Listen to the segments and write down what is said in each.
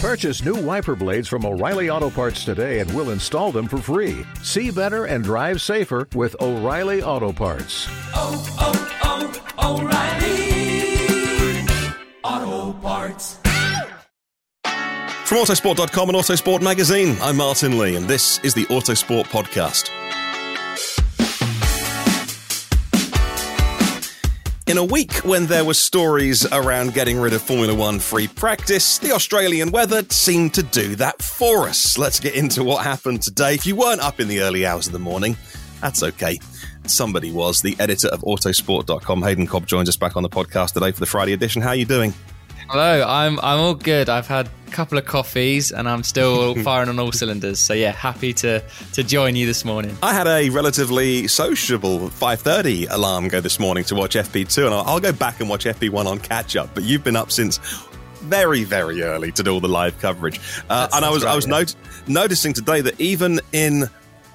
Purchase new wiper blades from O'Reilly Auto Parts today and we'll install them for free. See better and drive safer with O'Reilly Auto Parts. Oh, oh, oh, O'Reilly Auto Parts. From Autosport.com and Autosport Magazine, I'm Martyn Lee, and this is the Autosport Podcast. In a week when there were stories around getting rid of Formula One free practice, the Australian weather seemed to do that for us. Let's get into what happened today. If you weren't up in the early hours of the morning, that's okay. Somebody was. The editor of Autosport.com, Haydn Cobb, joins us back on the podcast today for the Friday edition. How are you doing? Hello, I'm I'm all good. I've had a couple of coffees and I'm still firing on all cylinders. So yeah, happy to to join you this morning. I had a relatively sociable 5:30 alarm go this morning to watch FP2, and I'll, I'll go back and watch FP1 on catch up. But you've been up since very very early to do all the live coverage, uh, and I was right, I was yeah. not- noticing today that even in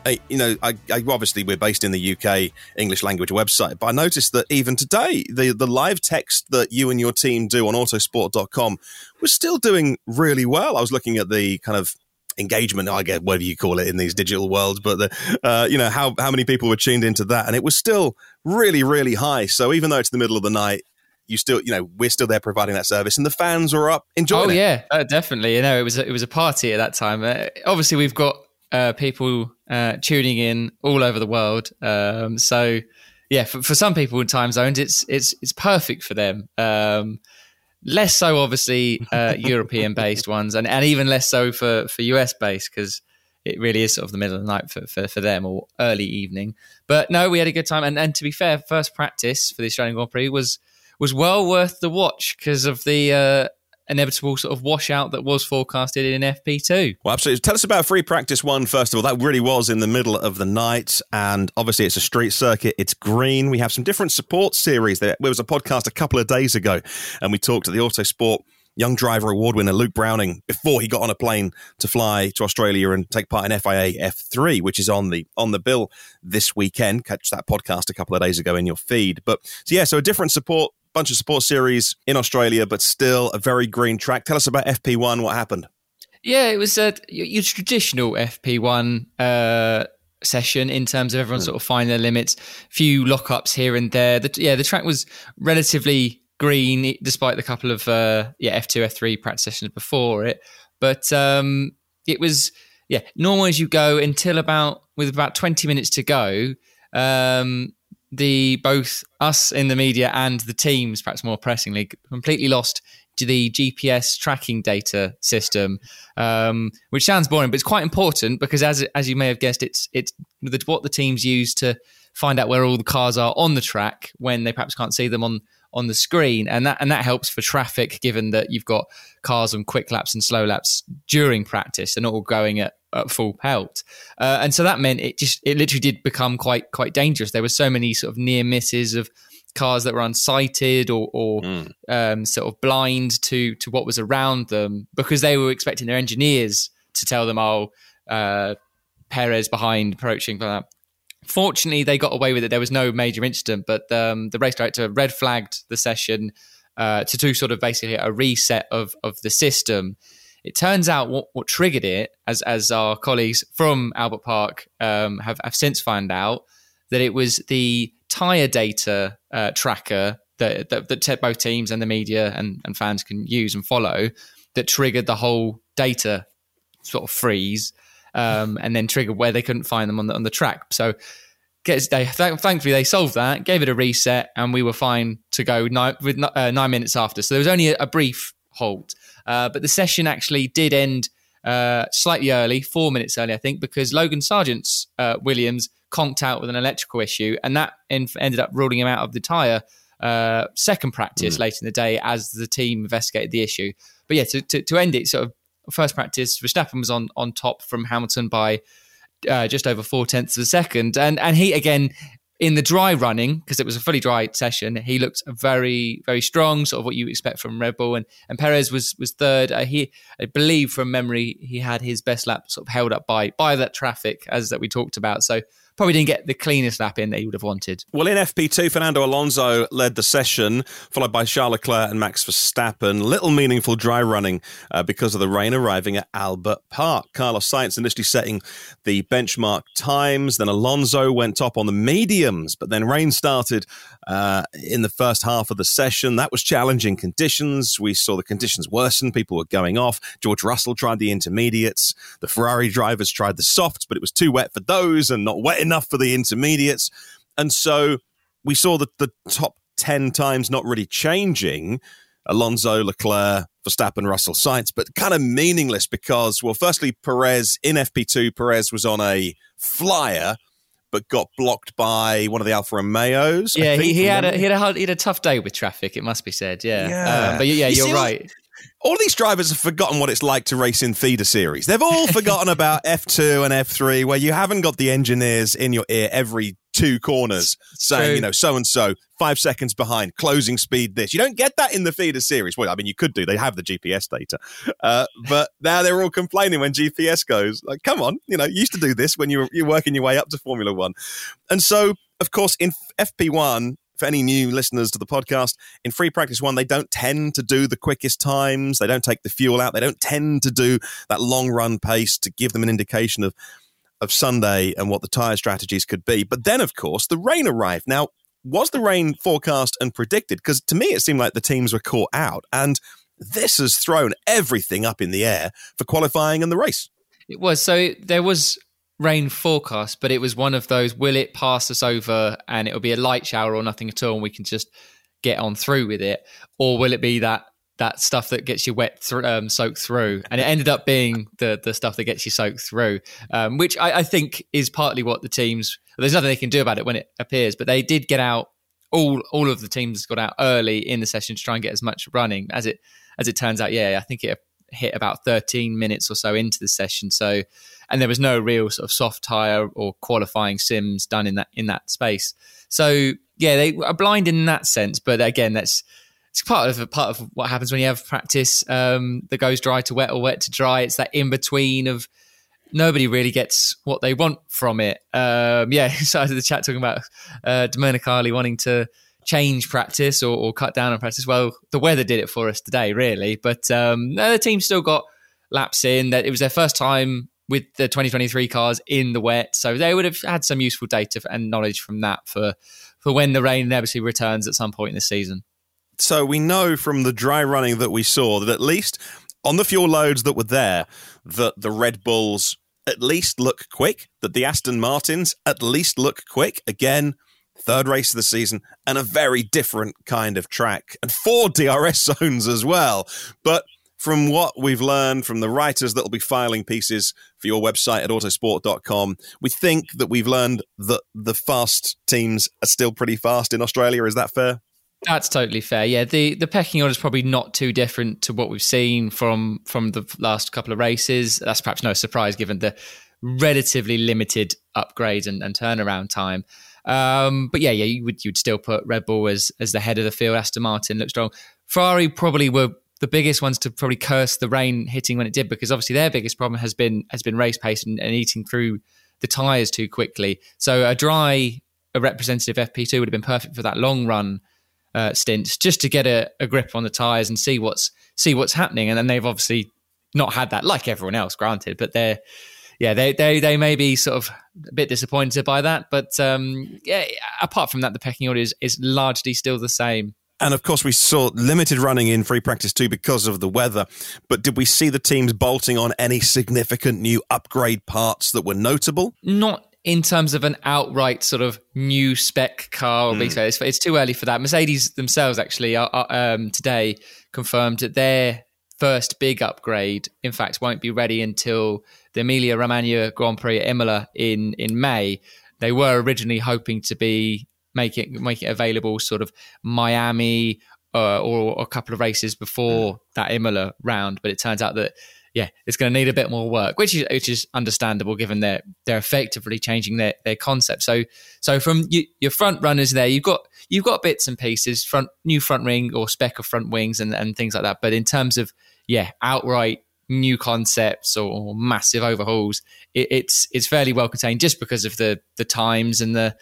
a, you know, I, I, obviously we're based in the UK English language website, but I noticed that even today, the, the live text that you and your team do on autosport.com was still doing really well. I was looking at the kind of engagement, I guess, whatever you call it in these digital worlds, but the, uh, you know, how, how many people were tuned into that. And it was still really, really high. So even though it's the middle of the night, you still, you know, we're still there providing that service and the fans are up enjoying Oh it. yeah, uh, definitely. You know, it was a, it was a party at that time. Uh, obviously, we've got uh, people uh, tuning in all over the world. Um, so yeah, for, for some people in time zones, it's it's it's perfect for them. Um, less so, obviously, uh, European based ones, and, and even less so for for US based because it really is sort of the middle of the night for, for, for them or early evening. But no, we had a good time. And, and to be fair, first practice for the Australian Grand Prix was was well worth the watch because of the uh, inevitable sort of washout that was forecasted in FP2. Well, absolutely. Tell us about Free Practice One, first of all. That really was in the middle of the night. And obviously, it's a street circuit. It's green. We have some different support series. There was a podcast a couple of days ago, and we talked to the Autosport Young Driver Award winner Luke Browning before he got on a plane to fly to Australia and take part in FIA F3, which is on the on the bill this weekend. Catch that podcast a couple of days ago in your feed. But so yeah, so a different support bunch of support series in Australia, but still a very green track. Tell us about FP1. What happened? Yeah, it was a your, your traditional FP1 uh, session in terms of everyone sort of finding their limits. Few lockups here and there. The, yeah, the track was relatively green despite the couple of uh, yeah F2, F3 practice sessions before it. But um, it was yeah normal as you go until about with about twenty minutes to go. Um, the both us in the media and the teams, perhaps more pressingly, completely lost the GPS tracking data system, um, which sounds boring, but it's quite important because, as as you may have guessed, it's it's what the teams use to find out where all the cars are on the track when they perhaps can't see them on on the screen, and that and that helps for traffic, given that you've got cars on quick laps and slow laps during practice, and not all going at, at full pelt, uh, and so that meant it just it literally did become quite quite dangerous. There were so many sort of near misses of cars that were unsighted or, or um, sort of blind to to what was around them because they were expecting their engineers to tell them, "Oh, uh, Perez behind approaching." Blah, blah. Fortunately, they got away with it. There was no major incident, but um, the race director red flagged the session uh, to do sort of basically a reset of of the system. It turns out what, what triggered it, as as our colleagues from Albert Park um, have have since found out, that it was the tire data uh, tracker that, that that both teams and the media and, and fans can use and follow that triggered the whole data sort of freeze um, and then triggered where they couldn't find them on the on the track. So they thankfully they solved that, gave it a reset, and we were fine to go nine, with uh, nine minutes after. So there was only a, a brief halt, uh, but the session actually did end uh, slightly early, four minutes early, I think, because Logan Sargeant's uh, Williams conked out with an electrical issue, and that en- ended up ruling him out of the tyre. Uh, second practice late in the day as the team investigated the issue. But yeah, to, to, to end it, sort of first practice, Verstappen was on on top from Hamilton by uh, just over four tenths of a second, and and he again in the dry running because it was a fully dry session. He looked very very strong, sort of what you expect from Red Bull, and and Perez was was third. Uh, he I believe from memory he had his best lap sort of held up by by that traffic as that we talked about. So probably didn't get the cleanest lap in that he would have wanted. Well, in FP2, Fernando Alonso led the session, followed by Charles Leclerc and Max Verstappen. Little meaningful dry running uh, because of the rain arriving at Albert Park. Carlos Sainz initially setting the benchmark times, then Alonso went top on the mediums, but then rain started uh, in the first half of the session. That was challenging conditions. We saw the conditions worsen. People were going off. George Russell tried the intermediates. The Ferrari drivers tried the softs, but it was too wet for those and not wet enough for the intermediates. And so we saw the, the top 10 times not really changing. Alonso, Leclerc, Verstappen, Russell, Sainz, but kind of meaningless because, well, firstly, Perez in FP2, Perez was on a flyer but got blocked by one of the Alfa Romeos. Yeah, he, he had a he had a hard, he had a tough day with traffic. It must be said. Yeah, yeah. Um, but yeah, you are right. All these drivers have forgotten what it's like to race in feeder series. They've all forgotten about F2 and F3, where you haven't got the engineers in your ear every two corners saying, True. you know, so and so, five seconds behind, closing speed this. You don't get that in the feeder series. Well, I mean, you could do. They have the GPS data. Uh, but now they're all complaining when GPS goes, like, come on, you know, you used to do this when you were, you're working your way up to Formula One. And so, of course, in FP1, for any new listeners to the podcast, in free practice one, they don't tend to do the quickest times. They don't take the fuel out. They don't tend to do that long run pace to give them an indication of of Sunday and what the tyre strategies could be. But then, of course, the rain arrived. Now, was the rain forecast and predicted? Because to me, it seemed like the teams were caught out. And this has thrown everything up in the air for qualifying and the race. It was. So there was rain forecast, but it was one of those will it pass us over and it'll be a light shower or nothing at all and we can just get on through with it? Or will it be that that stuff that gets you wet, th- um, soaked through, and it ended up being the the stuff that gets you soaked through, um, which I, I, think is partly what the teams. There's nothing they can do about it when it appears, but they did get out. All all of the teams got out early in the session to try and get as much running as it as it turns out. Yeah, I think it hit about 13 minutes or so into the session. So, and there was no real sort of soft tire or qualifying sims done in that in that space. So yeah, they are blind in that sense. But again, that's it's part of part of what happens when you have practice um, that goes dry to wet or wet to dry. It's that in between of nobody really gets what they want from it. Um, yeah, started the chat talking about uh, Domenicali wanting to change practice or, or, cut down on practice. Well, the weather did it for us today, really. But um, the team still got laps in. That it was their first time with the 2023 cars in the wet, so they would have had some useful data and knowledge from that for for when the rain inevitably returns at some point in the season. So we know from the dry running that we saw that at least on the fuel loads that were there, that the Red Bulls at least look quick, that the Aston Martins at least look quick. Again, third race of the season and a very different kind of track and four DRS zones as well. But from what we've learned from the writers that will be filing pieces for your website at autosport.com, we think that we've learned that the fast teams are still pretty fast in Australia. Is that fair? That's totally fair. Yeah, the the pecking order is probably not too different to what we've seen from from the last couple of races. That's perhaps no surprise given the relatively limited upgrade and, and turnaround time. Um, but yeah, yeah, you would you'd still put Red Bull as as the head of the field. Aston Martin looked strong. Ferrari probably were the biggest ones to probably curse the rain hitting when it did because obviously their biggest problem has been has been race pace and, and eating through the tires too quickly. So a dry, a representative FP2 would have been perfect for that long run uh, just to get a, a grip on the tires and see what's see what's happening. And then they've obviously not had that, like everyone else, granted, but they're yeah, they they they may be sort of a bit disappointed by that, but um, yeah, apart from that, the pecking order is, is largely still the same. And of course, we saw limited running in free practice too because of the weather. But did we see the teams bolting on any significant new upgrade parts that were notable? Not in terms of an outright sort of new spec car. Mm. It's, it's, too early for that. Mercedes themselves actually are, are, um, today confirmed that their first big upgrade, in fact, won't be ready until the Emilia Romagna Grand Prix at Imola in in May. They were originally hoping to be make it make it available sort of Miami uh, or, or, a couple of races before mm. that Imola round, but it turns out that yeah, it's going to need a bit more work, which is which is understandable given they're they're effectively changing their their concept. So so from you, your front runners there, you've got you've got bits and pieces, front new front wing or spec of front wings and and things like that. But in terms of yeah, outright new concepts or massive overhauls. It, it's it's fairly well contained just because of the the times and the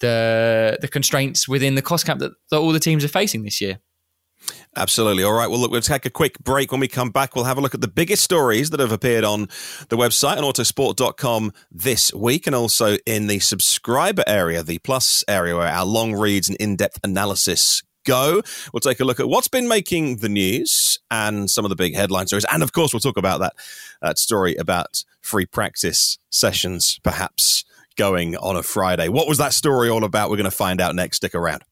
the the constraints within the cost cap that, that all the teams are facing this year. Absolutely. All right. Well, look, we'll take a quick break. When we come back, we'll have a look at the biggest stories that have appeared on the website on autosport.com this week and also in the subscriber area, the plus area, where our long reads and in depth analysis go. We'll take a look at what's been making the news and some of the big headline stories. And of course, we'll talk about that, that story about free practice sessions, perhaps going on a Friday. What was that story all about? We're going to find out next. Stick around.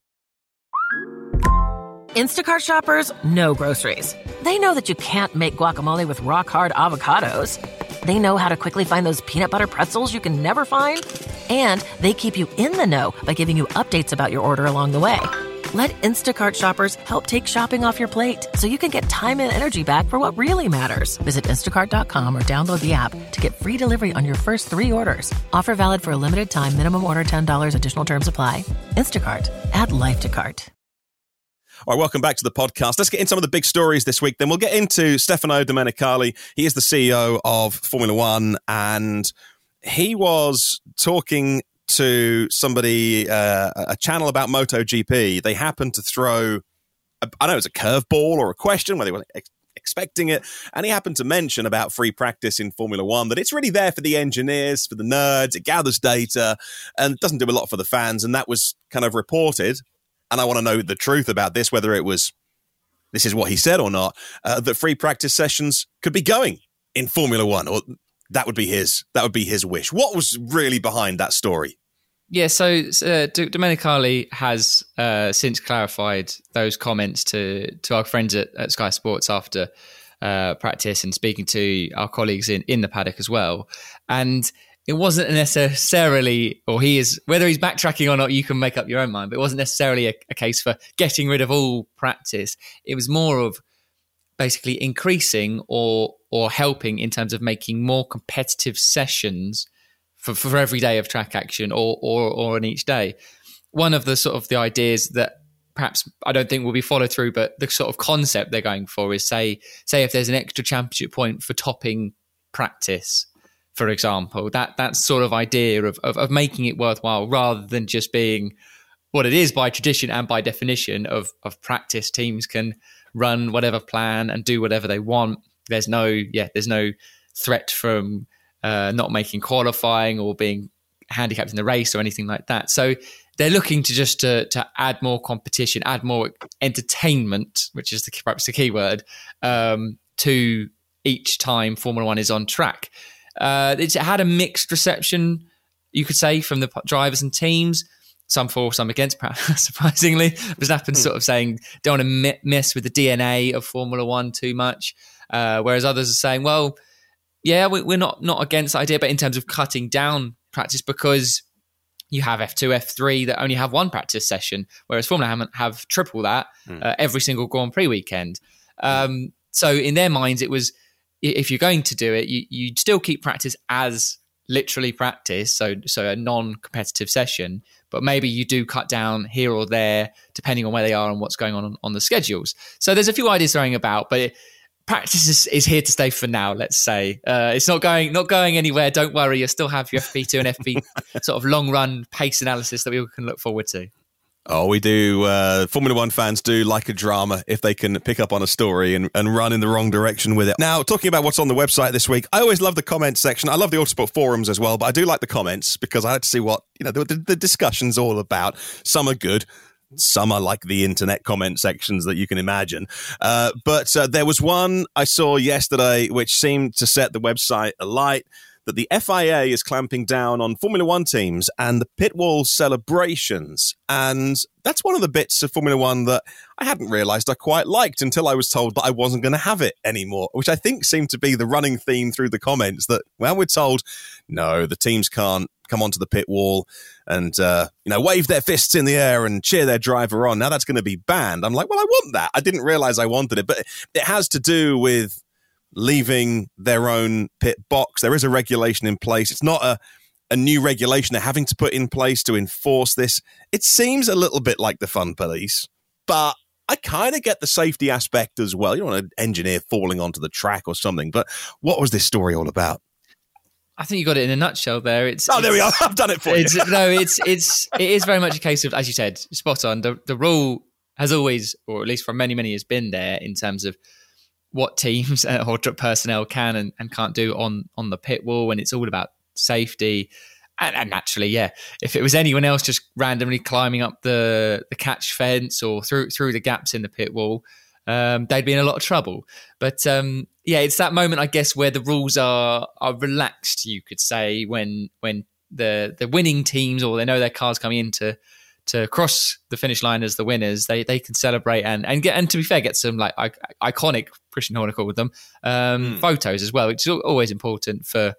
Instacart shoppers know groceries. They know that you can't make guacamole with rock hard avocados. They know how to quickly find those peanut butter pretzels you can never find. And they keep you in the know by giving you updates about your order along the way. Let Instacart shoppers help take shopping off your plate so you can get time and energy back for what really matters. Visit instacart.com or download the app to get free delivery on your first three orders. Offer valid for a limited time, minimum order $10, additional terms apply. Instacart, add life to cart. All right, welcome back to the podcast. Let's get into some of the big stories this week. Then we'll get into Stefano Domenicali. He is the CEO of Formula One, and he was talking to somebody, uh, a channel about MotoGP, they happened to throw, I don't know, it's a curveball or a question where they were ex- expecting it. And he happened to mention about free practice in Formula One, that it's really there for the engineers, for the nerds, it gathers data and doesn't do a lot for the fans. And that was kind of reported. And I want to know the truth about this, whether it was this is what he said or not, uh, that free practice sessions could be going in Formula One, or that would be his that would be his wish. What was really behind that story? Yeah, so uh, Domenicali has uh, since clarified those comments to to our friends at, at Sky Sports after uh, practice and speaking to our colleagues in, in the paddock as well. And it wasn't necessarily, or he is, whether he's backtracking or not, you can make up your own mind, but it wasn't necessarily a, a case for getting rid of all practice. It was more of basically increasing or or helping in terms of making more competitive sessions for, for every day of track action or, or, or on each day. One of the sort of the ideas that perhaps I don't think will be followed through, but the sort of concept they're going for is say, say if there's an extra championship point for topping practice, for example, that that sort of idea of, of, of making it worthwhile rather than just being what it is by tradition and by definition of of practice teams can run whatever plan and do whatever they want. There's no yeah, there's no threat from uh, not making qualifying or being handicapped in the race or anything like that. So they're looking to just to, to add more competition, add more entertainment, which is the, perhaps the key word, um, to each time Formula One is on track. Uh, it's had a mixed reception, you could say, from the drivers and teams. Some for, some against, surprisingly. Verstappen hmm. sort of saying, don't want to mess with the DNA of Formula One too much. Uh, whereas others are saying, well, yeah, we, are not not against the idea, but in terms of cutting down practice because you have F2, F3 that only have one practice session, whereas Formula have, have triple that mm. uh, every single Grand Prix weekend. Um, so in their minds, it was if you're going to do it, you you still keep practice as literally practice, so so a non-competitive session, but maybe you do cut down here or there depending on where they are and what's going on on, on the schedules. So there's a few ideas throwing about, but. It, practice is, is here to stay for now. Let's say uh, it's not going not going anywhere. Don't worry, you still have your FP two and FP sort of long run pace analysis that we all can look forward to. Oh, we do. Uh, Formula One fans do like a drama if they can pick up on a story and, and run in the wrong direction with it. Now, talking about what's on the website this week, I always love the comments section. I love the Autosport forums as well, but I do like the comments because I like to see what you know the, the, the discussion's all about. Some are good, some are like the internet comment sections that you can imagine. Uh, but uh, there was one I saw yesterday which seemed to set the website alight that the FIA is clamping down on Formula One teams and the pit wall celebrations. And that's one of the bits of Formula One that I hadn't realized I quite liked until I was told that I wasn't going to have it anymore, which I think seemed to be the running theme through the comments that, well, we're told, no, the teams can't come onto the pit wall and uh, you know wave their fists in the air and cheer their driver on. Now that's going to be banned. I'm like, well, I want that. I didn't realize I wanted it, but it has to do with leaving their own pit box. There is a regulation in place. It's not a a new regulation they're having to put in place to enforce this. It seems a little bit like the fun police, but I kind of get the safety aspect as well. You don't want an engineer falling onto the track or something. But what was this story all about? I think you got it in a nutshell there. It's oh, there we are. I've done it for it's, you. no, it's it's it is very much a case of, as you said, spot on. The the rule has always, or at least for many many years, been there in terms of what teams or personnel can and, and can't do on on the pit wall, and it's all about safety. And, and, naturally, yeah, if it was anyone else just randomly climbing up the the catch fence or through through the gaps in the pit wall, um, they'd be in a lot of trouble. But um, yeah, it's that moment, I guess, where the rules are are relaxed. You could say when when the the winning teams or they know their cars coming into to cross the finish line as the winners, they they can celebrate and and get and to be fair, get some like iconic Christian Horner called them um, mm. photos as well, which is always important for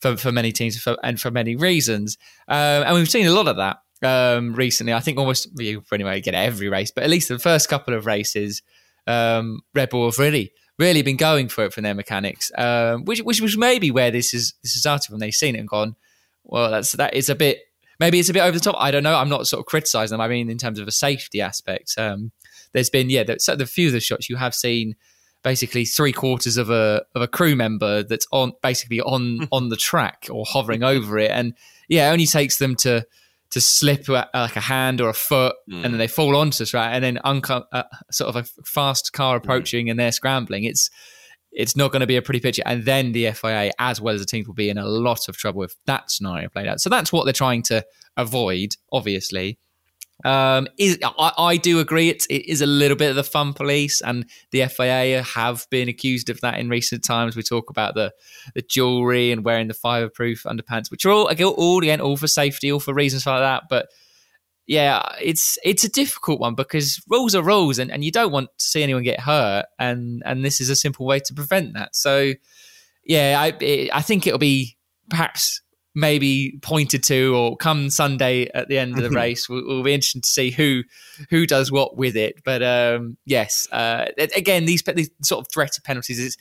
for, for many teams for, and for many reasons. Uh, and we've seen a lot of that um, recently. I think almost you anyway get every race, but at least the first couple of races, um, Red Bull have really really been going for it from their mechanics, um, which which was maybe where this is this is started when they've seen it and gone, well, that's that is a bit maybe it's a bit over the top. I don't know. I'm not sort of criticizing them. I mean, in terms of a safety aspect, um, there's been yeah, the, so the few of the shots you have seen basically three quarters of a of a crew member that's on basically on on the track or hovering over it, and yeah, it only takes them to to slip like a hand or a foot, mm. and then they fall onto the track, and then unco- uh, sort of a fast car mm. approaching, mm. and they're scrambling. It's it's not going to be a pretty picture. And then the FIA, as well as the teams, will be in a lot of trouble if that scenario played out. So that's what they're trying to avoid, obviously. Um, is I, I, do agree it's, it is a little bit of the fun police, and the FIA have been accused of that in recent times. We talk about the the jewelry and wearing the fireproof underpants, which are all all again all for safety, all for reasons like that. But yeah, it's it's a difficult one because rules are rules, and, and you don't want to see anyone get hurt, and and this is a simple way to prevent that. So yeah, I it, I think it'll be perhaps maybe pointed to or come Sunday at the end of the race. We'll, we'll, be interested to see who who does what with it. But um, yes, uh, again, these, these sort of threat of penalties is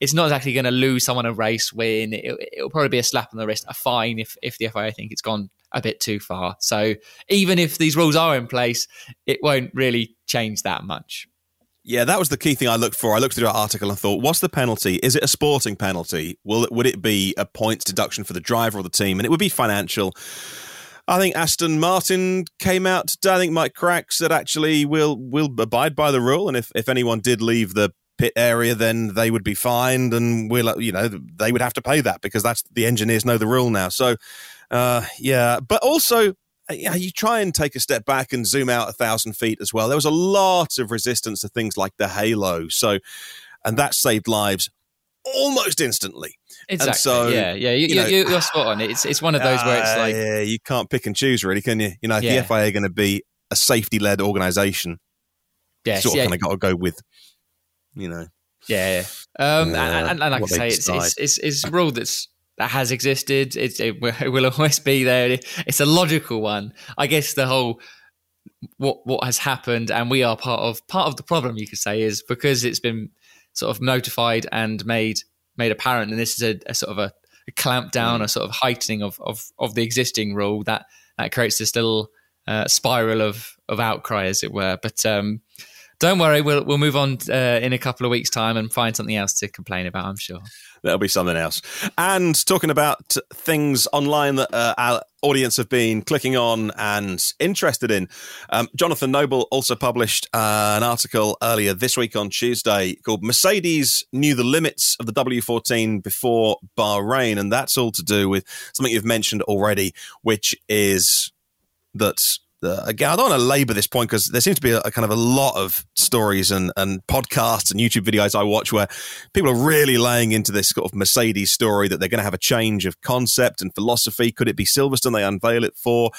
it's not exactly going to lose someone a race win. It, will probably be a slap on the wrist, a fine if if the FIA think it's gone a bit too far. So even if these rules are in place, it won't really change that much. Yeah, that was the key thing I looked for. I looked through that article and thought, what's the penalty? Is it a sporting penalty? Will it, would it be a points deduction for the driver or the team? And it would be financial. I think Aston Martin came out today. I think Mike Krack said actually we'll we'll abide by the rule, and if, if anyone did leave the pit area, then they would be fined, and we'll you know they would have to pay that because that's the engineers know the rule now. So uh, yeah, but also you try and take a step back and zoom out a thousand feet as well. There was a lot of resistance to things like the halo, so and that saved lives almost instantly. Exactly. So, yeah, yeah, you, are you, spot on. It's it's one of those where it's uh, like yeah, you can't pick and choose, really, can you? You know, if yeah. the FIA are going to be a safety led organisation, yeah, sort of yeah. kind of got to go with, you know. Yeah, um, uh, and, and, and, like I say, it's, it's, it's it's rule that's that has existed. It, it, will always be there. It's a logical one. I guess the whole what what has happened, and we are part of part of the problem. You could say is because it's been sort of notified and made made apparent, and this is a, a sort of a, a clamp down, mm. a sort of heightening of, of of the existing rule that that creates this little uh, spiral of of outcry, as it were. But um, don't worry, we'll we'll move on uh, in a couple of weeks' time and find something else to complain about. I'm sure there'll be something else. And talking about things online that uh, our audience have been clicking on and interested in, um, Jonathan Noble also published uh, an article earlier this week on Tuesday called "Mercedes Knew the Limits of the W14 Before Bahrain," and that's all to do with something you've mentioned already, which is that again, I don't want to labor this point because there seems to be a, a, kind of a lot of stories and, and podcasts and YouTube videos I watch where people are really laying into this sort of Mercedes story that they're going to have a change of concept and philosophy. Could it be Silverstone they unveil it for?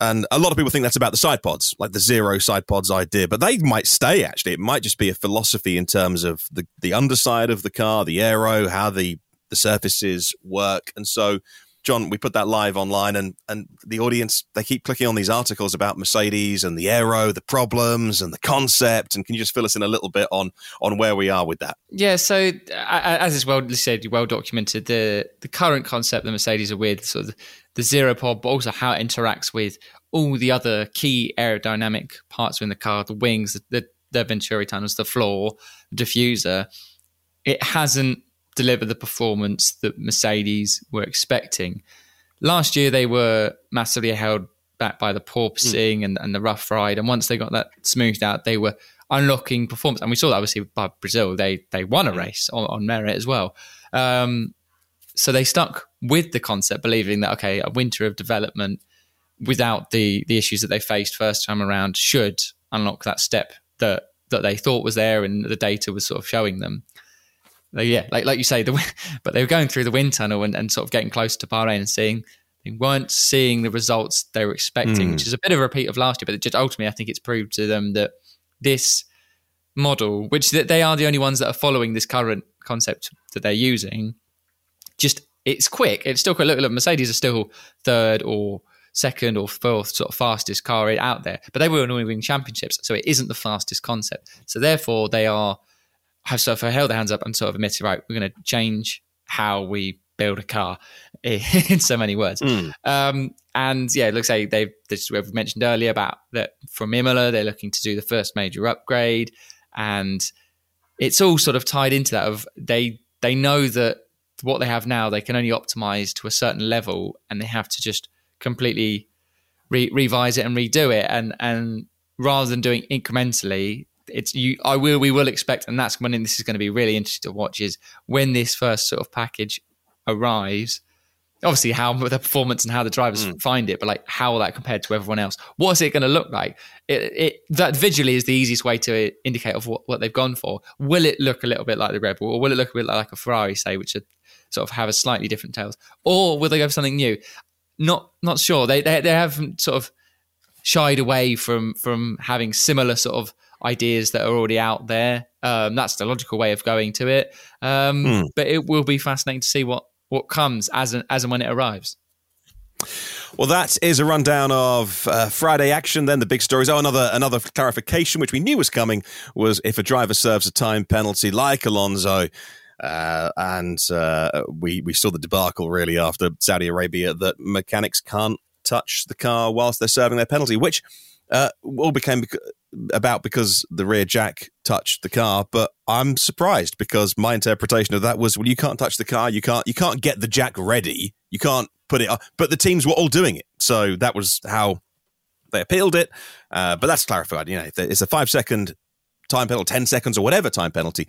And a lot of people think that's about the side pods, like the zero side pods idea, but they might stay actually. It might just be a philosophy in terms of the, the underside of the car, the aero, how the, the surfaces work. And so John, we put that live online, and and the audience they keep clicking on these articles about Mercedes and the aero, the problems and the concept. And can you just fill us in a little bit on on where we are with that? Yeah, so as is well said, well documented, the the current concept that Mercedes are with, sort of the zero pod, but also how it interacts with all the other key aerodynamic parts within the car, the wings, the, the the Venturi tunnels, the floor, diffuser, it hasn't delivered the performance that Mercedes were expecting. Last year, they were massively held back by the porpoising mm. and, and the rough ride. And once they got that smoothed out, they were unlocking performance. And we saw that obviously by Brazil. They they won a race on, on merit as well. Um, so they stuck with the concept, believing that okay, a winter of development without the the issues that they faced first time around should unlock that step that that they thought was there and the data was sort of showing them. Yeah, like like you say, the, but they were going through the wind tunnel and, and sort of getting close to Bahrain and seeing they weren't seeing the results they were expecting, mm. which is a bit of a repeat of last year. But just ultimately, I think it's proved to them that this model, which that they are the only ones that are following this current concept that they're using, just it's quick. It's still quick. Look, look, Mercedes are still third or second or fourth sort of fastest car out there, but they were only winning championships, so it isn't the fastest concept. So therefore, they are have sort of held their hands up and sort of admitted, right, we're going to change how we build a car in so many words. Mm. Um, and yeah, it looks like they've, this we've mentioned earlier about that from Imola, they're looking to do the first major upgrade. And it's all sort of tied into that of they, they know that what they have now, they can only optimize to a certain level and they have to just completely re- revise it and redo it. And, and rather than doing incrementally, it's you i will we will expect and that's when this is going to be really interesting to watch is when this first sort of package arrives obviously how the performance and how the drivers mm. find it, but like how will that compared to everyone else? What's it going to look like? It, it, that visually is the easiest way to indicate of what, what they've gone for. Will it look a little bit like the Red Bull, or will it look a bit like a Ferrari, say, which are, sort of have a slightly different tails, or will they go for something new? Not not sure. They they, they haven't sort of shied away from from having similar sort of ideas that are already out there. Um, that's the logical way of going to it. Um, mm. But it will be fascinating to see what what comes as an, as and when it arrives. Well, that is a rundown of uh, Friday action. Then the big stories. Oh, another another clarification, which we knew was coming, was if a driver serves a time penalty like Alonso, uh, and uh, we we saw the debacle really after Saudi Arabia that mechanics can't touch the car whilst they're serving their penalty, which uh, all became about because the rear jack touched the car. But I'm surprised because my interpretation of that was, well, you can't touch the car, you can't you can't get the jack ready, you can't put it. Up. But the teams were all doing it, so that was how they appealed it. Uh, but that's clarified. You know, it's a five second time penalty, ten seconds or whatever time penalty.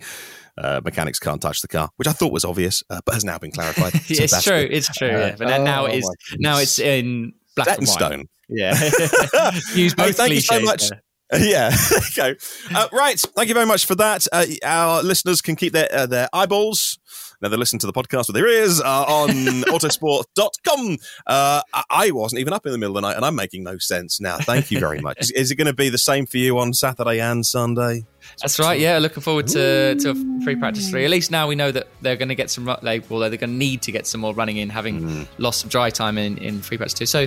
Uh, mechanics can't touch the car, which I thought was obvious, uh, but has now been clarified. So it's true. Good. It's true. Yeah. But oh, now it is. Now it's in black and stone. Yeah. Use both thank you so much. There. Yeah, okay. Uh, right, thank you very much for that. Uh, our listeners can keep their uh, their eyeballs. Now they listen to the podcast with their ears uh, on autosport.com. Uh, I wasn't even up in the middle of the night, and I'm making no sense now. Thank you very much. is, is it going to be the same for you on Saturday and Sunday? That's right. Yeah, looking forward to to free practice three. At least now we know that they're going to get some. Like, well, they're going to need to get some more running in, having mm. lost some dry time in in free practice two. So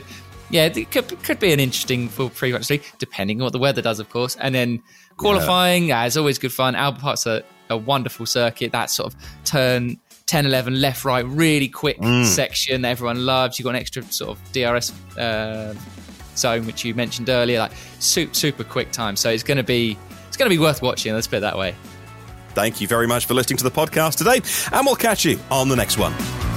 yeah, it could, could be an interesting full free practice depending on what the weather does, of course. And then qualifying, yeah. uh, it's always good fun. Albert Park's a, a wonderful circuit. That sort of turn 10, 11, left, right, really quick mm. section that everyone loves. You've got an extra sort of DRS uh, zone, which you mentioned earlier, like super, super quick time. So it's going to be it's going to be worth watching. Let's put it that way. Thank you very much for listening to the podcast today, and we'll catch you on the next one.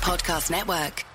Podcast Network.